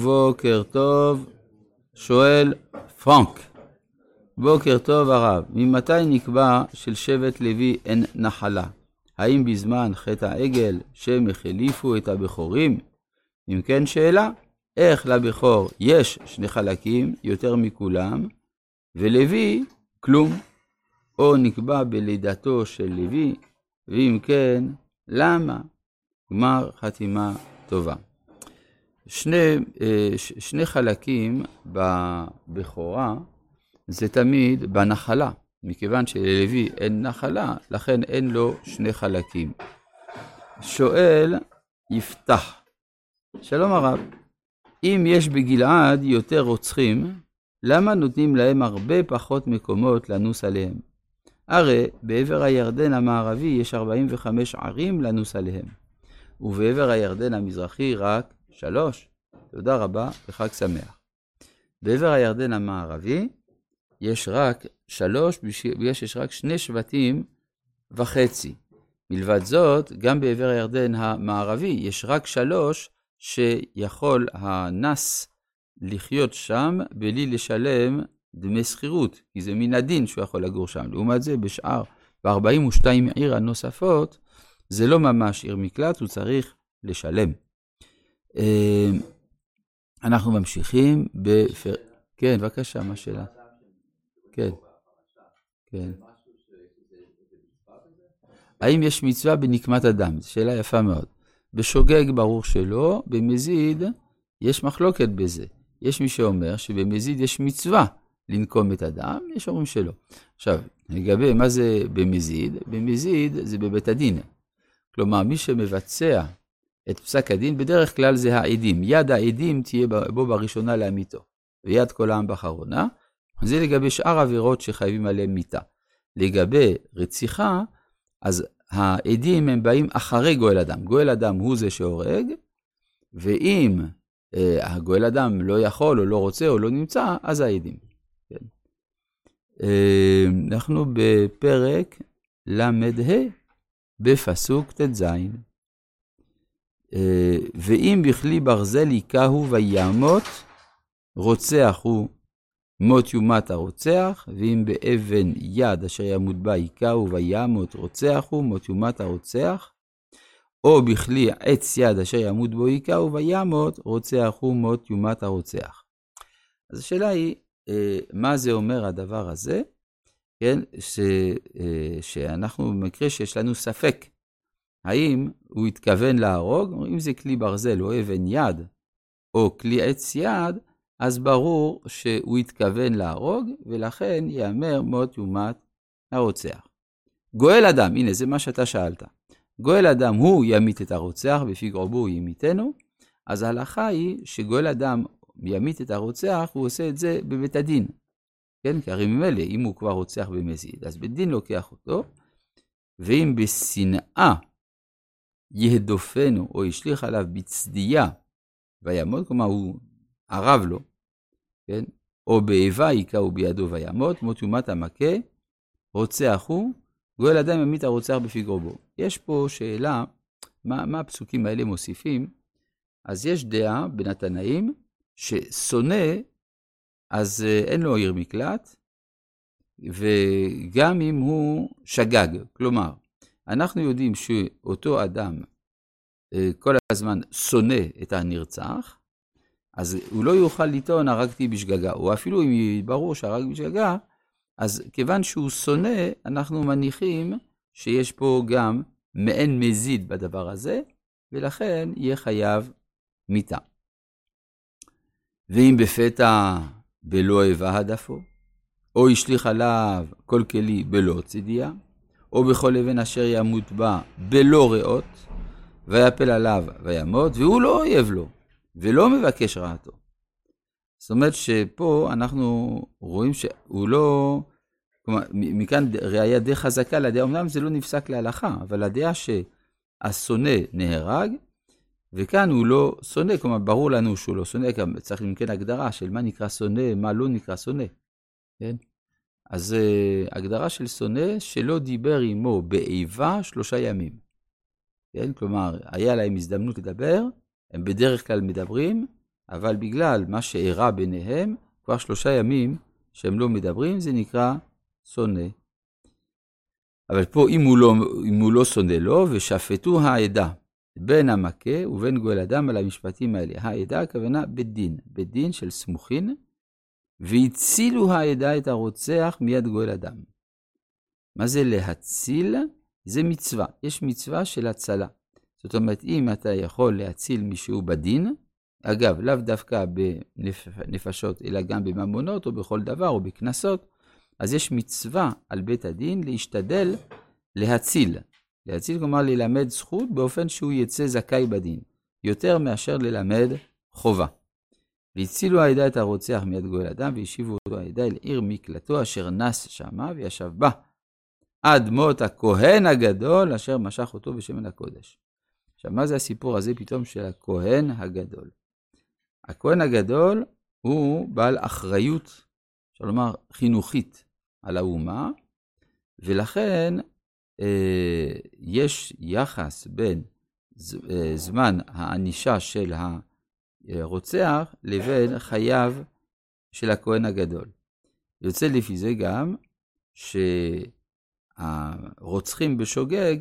בוקר טוב, שואל פרנק. בוקר טוב הרב, ממתי נקבע של שבט לוי אין נחלה? האם בזמן חטא העגל שהם החליפו את הבכורים? אם כן שאלה, איך לבכור יש שני חלקים יותר מכולם, ולוי כלום? או נקבע בלידתו של לוי, ואם כן, למה? גמר חתימה טובה. שני, אה, שני חלקים בבכורה זה תמיד בנחלה, מכיוון שללוי אין נחלה, לכן אין לו שני חלקים. שואל יפתח, שלום הרב, אם יש בגלעד יותר רוצחים, למה נותנים להם הרבה פחות מקומות לנוס עליהם? הרי בעבר הירדן המערבי יש 45 ערים לנוס עליהם, ובעבר הירדן המזרחי רק שלוש. תודה רבה וחג שמח. בעבר הירדן המערבי יש רק שלוש, יש, יש רק שני שבטים וחצי. מלבד זאת, גם בעבר הירדן המערבי יש רק שלוש שיכול הנס לחיות שם בלי לשלם דמי שכירות, כי זה מן הדין שהוא יכול לגור שם. לעומת זה, בשאר, ב-42 עיר הנוספות, זה לא ממש עיר מקלט, הוא צריך לשלם. אה, אנחנו ממשיכים בפר... כן, בבקשה, מה השאלה? כן, כן. האם יש מצווה בנקמת הדם? זו שאלה יפה מאוד. בשוגג ברור שלא, במזיד יש מחלוקת בזה. יש מי שאומר שבמזיד יש מצווה לנקום את הדם, יש אומרים שלא. עכשיו, לגבי מה זה במזיד, במזיד זה בבית הדין. כלומר, מי שמבצע את פסק הדין, בדרך כלל זה העדים. יד העדים תהיה בו בראשונה לאמיתו, ויד כל העם באחרונה. זה לגבי שאר עבירות שחייבים עליהן מיתה. לגבי רציחה, אז העדים הם באים אחרי גואל אדם. גואל אדם הוא זה שהורג, ואם אה, הגואל אדם לא יכול או לא רוצה או לא נמצא, אז העדים. כן. אה, אנחנו בפרק ל"ה, בפסוק ט"ז. אה, ואם בכלי ברזל היכהו וימות, רוצח הוא מות יומת הרוצח, ואם באבן יד אשר ימות בה היכהו וימות רוצח הוא מות יומת הרוצח, או בכלי עץ יד אשר ימות בו היכהו וימות, רוצח הוא מות יומת הרוצח. אז השאלה היא, אה, מה זה אומר הדבר הזה? כן, ש, אה, שאנחנו במקרה שיש לנו ספק האם הוא התכוון להרוג, אם זה כלי ברזל או אבן יד, או כלי עץ יד, אז ברור שהוא התכוון להרוג, ולכן ייאמר מות יומת הרוצח. גואל אדם, הנה זה מה שאתה שאלת. גואל אדם הוא ימית את הרוצח, בפי גרובו הוא ימיתנו, אז ההלכה היא שגואל אדם ימית את הרוצח, הוא עושה את זה בבית הדין. כן, כי הרי ממילא, אם הוא כבר רוצח במזיד, אז בית דין לוקח אותו, ואם בשנאה יהדופנו, או השליך עליו בצדיה וימות, כלומר הוא ערב לו, כן? או באיבה היכהו בידו וימות, מות יומת המכה, רוצח הוא, גואל אדם ימית הרוצח בפי גרובו. יש פה שאלה, מה, מה הפסוקים האלה מוסיפים? אז יש דעה בין התנאים, ששונא, אז אה, אין לו עיר מקלט, וגם אם הוא שגג, כלומר, אנחנו יודעים שאותו אדם אה, כל הזמן שונא את הנרצח, אז הוא לא יוכל לטעון הרגתי בשגגה, או אפילו אם ברור שהרג בשגגה, אז כיוון שהוא שונא, אנחנו מניחים שיש פה גם מעין מזיד בדבר הזה, ולכן יהיה חייב מיתה. ואם בפתע בלא איבה הדפו, או השליך עליו כל כלי בלא צידיה, או בכל אבן אשר ימות בה בלא ריאות, ויפל עליו וימות, והוא לא אויב לו, ולא מבקש רעתו. זאת אומרת שפה אנחנו רואים שהוא לא, כלומר, מכאן ראייה די חזקה לדעה, אמנם זה לא נפסק להלכה, אבל הדעה שהשונא נהרג, וכאן הוא לא שונא, כלומר, ברור לנו שהוא לא שונא, צריך אם כן הגדרה של מה נקרא שונא, מה לא נקרא שונא, כן? אז uh, הגדרה של שונא, שלא דיבר עמו באיבה שלושה ימים. כן? כלומר, היה להם הזדמנות לדבר, הם בדרך כלל מדברים, אבל בגלל מה שאירע ביניהם, כבר שלושה ימים שהם לא מדברים, זה נקרא שונא. אבל פה אם הוא לא, אם הוא לא שונא לו, ושפטו העדה, בין המכה ובין גואל אדם על המשפטים האלה. העדה הכוונה בית דין, בית דין של סמוכין, והצילו העדה את הרוצח מיד גואל אדם. מה זה להציל? זה מצווה. יש מצווה של הצלה. זאת אומרת, אם אתה יכול להציל מישהו בדין, אגב, לאו דווקא בנפשות, אלא גם בממונות או בכל דבר או בקנסות, אז יש מצווה על בית הדין להשתדל להציל. להציל כלומר ללמד זכות באופן שהוא יצא זכאי בדין, יותר מאשר ללמד חובה. והצילו העדה את הרוצח מיד גואל אדם, והשיבו אותו העדה אל עיר מקלטו אשר נס שמה וישב בה, עד מות הכהן הגדול אשר משך אותו בשמן הקודש. עכשיו, מה זה הסיפור הזה פתאום של הכהן הגדול? הכהן הגדול הוא בעל אחריות, אפשר לומר, חינוכית על האומה, ולכן אה, יש יחס בין אה, זמן הענישה של הרוצח לבין חייו של הכהן הגדול. יוצא לפי זה גם שהרוצחים בשוגג,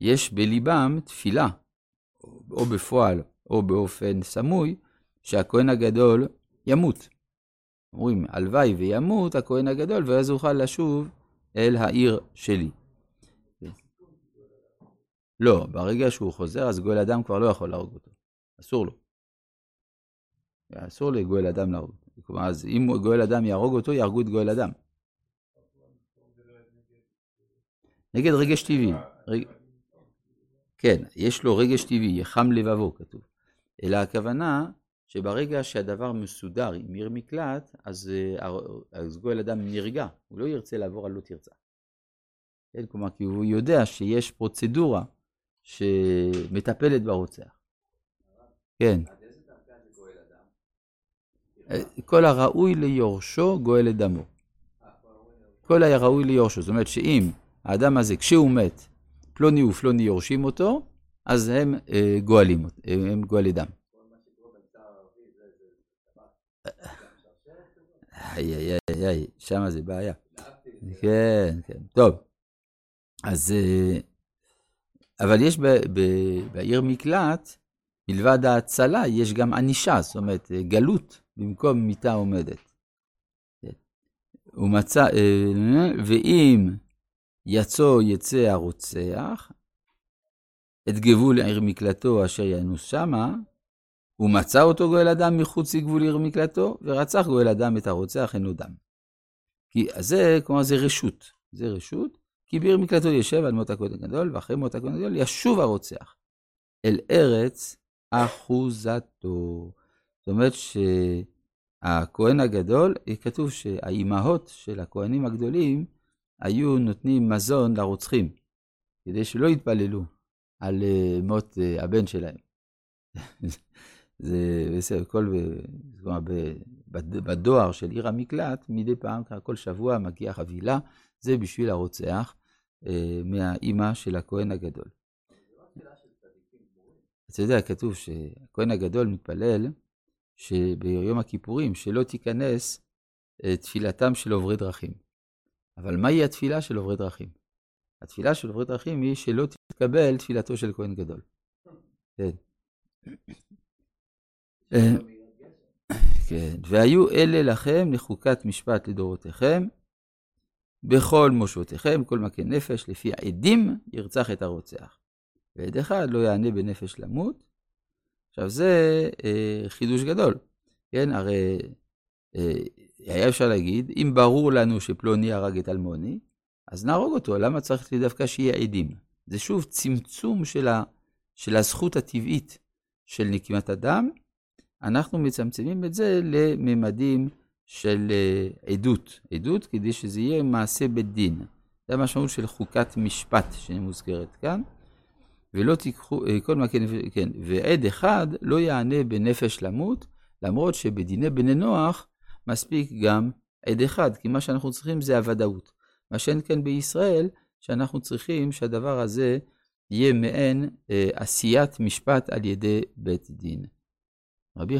יש בליבם תפילה, או בפועל או באופן סמוי, שהכהן הגדול ימות. אומרים, הלוואי וימות הכהן הגדול, ואז אוכל לשוב אל העיר שלי. לא, ברגע שהוא חוזר, אז גואל אדם כבר לא יכול להרוג אותו. אסור לו. אסור לגואל אדם להרוג. כלומר, אז אם גואל אדם יהרוג אותו, יהרגו את גואל אדם. נגד רגש טבעי. כן, יש לו רגש טבעי, יחם לבבו, כתוב. אלא הכוונה שברגע שהדבר מסודר עם עיר מקלט, אז, אה, אז גואל אדם נרגע, הוא לא ירצה לעבור על לא תרצה. כן, כלומר, כי הוא יודע שיש פרוצדורה שמטפלת ברוצח. כן. אה, כל הראוי ליורשו גואל את דמו. כל הראוי ליורשו. זאת אומרת שאם האדם הזה, כשהוא מת, פלוני ופלוני יורשים אותו, אז הם אה, גואלים, הם גואלי דם. איי, איי, איי, איי, שמה זה בעיה. כן, כן. טוב, אז... אה, אבל יש בעיר מקלט, מלבד ההצלה, יש גם ענישה, זאת אומרת, אה, גלות במקום מיטה עומדת. הוא מצא, אה, ואם יצא יצא הרוצח, את גבול עיר מקלטו אשר ינוס שמה, הוא מצא אותו גואל אדם מחוץ לגבול עיר מקלטו, ורצח גואל אדם את הרוצח אינו דם. כי זה, כלומר, זה רשות. זה רשות, כי בעיר מקלטו יושב עד מות הכהן הגדול, ואחרי מות הכהן הגדול ישוב הרוצח אל ארץ אחוזתו. זאת אומרת שהכהן הגדול, כתוב שהאימהות של הכהנים הגדולים היו נותנים מזון לרוצחים, כדי שלא יתפללו על אה, מות אה, הבן שלהם. זה בסדר, כל, כלומר, בדואר של עיר המקלט, מדי פעם, כל שבוע מגיעה חבילה, זה בשביל הרוצח אה, מהאימא של הכהן הגדול. אתה יודע, כתוב שהכהן הגדול מתפלל שביום הכיפורים, שלא תיכנס אה, תפילתם של עוברי דרכים. אבל מהי התפילה של עוברי דרכים? התפילה של עוברי דרכים היא שלא תתקבל תפילתו של כהן גדול. כן. אה, כן, והיו אלה לכם לחוקת משפט לדורותיכם, בכל מושבותיכם, כל מכה נפש, לפי העדים ירצח את הרוצח. ועד אחד לא יענה בנפש למות. עכשיו זה אה, חידוש גדול, כן? הרי אה, היה אפשר להגיד, אם ברור לנו שפלוני הרג את אלמוני, אז נהרוג אותו, למה צריך דווקא שיהיה עדים? זה שוב צמצום של, ה, של הזכות הטבעית של נקימת הדם, אנחנו מצמצמים את זה לממדים של אה, עדות. עדות כדי שזה יהיה מעשה בית דין. זה המשמעות של חוקת משפט שמוזכרת כאן. ולא תיקחו, אה, כל מה כן, כן, ועד אחד לא יענה בנפש למות, למרות שבדיני בני נוח מספיק גם עד אחד, כי מה שאנחנו צריכים זה הוודאות. מה שאין כאן בישראל, שאנחנו צריכים שהדבר הזה יהיה מעין אה, עשיית משפט על ידי בית דין.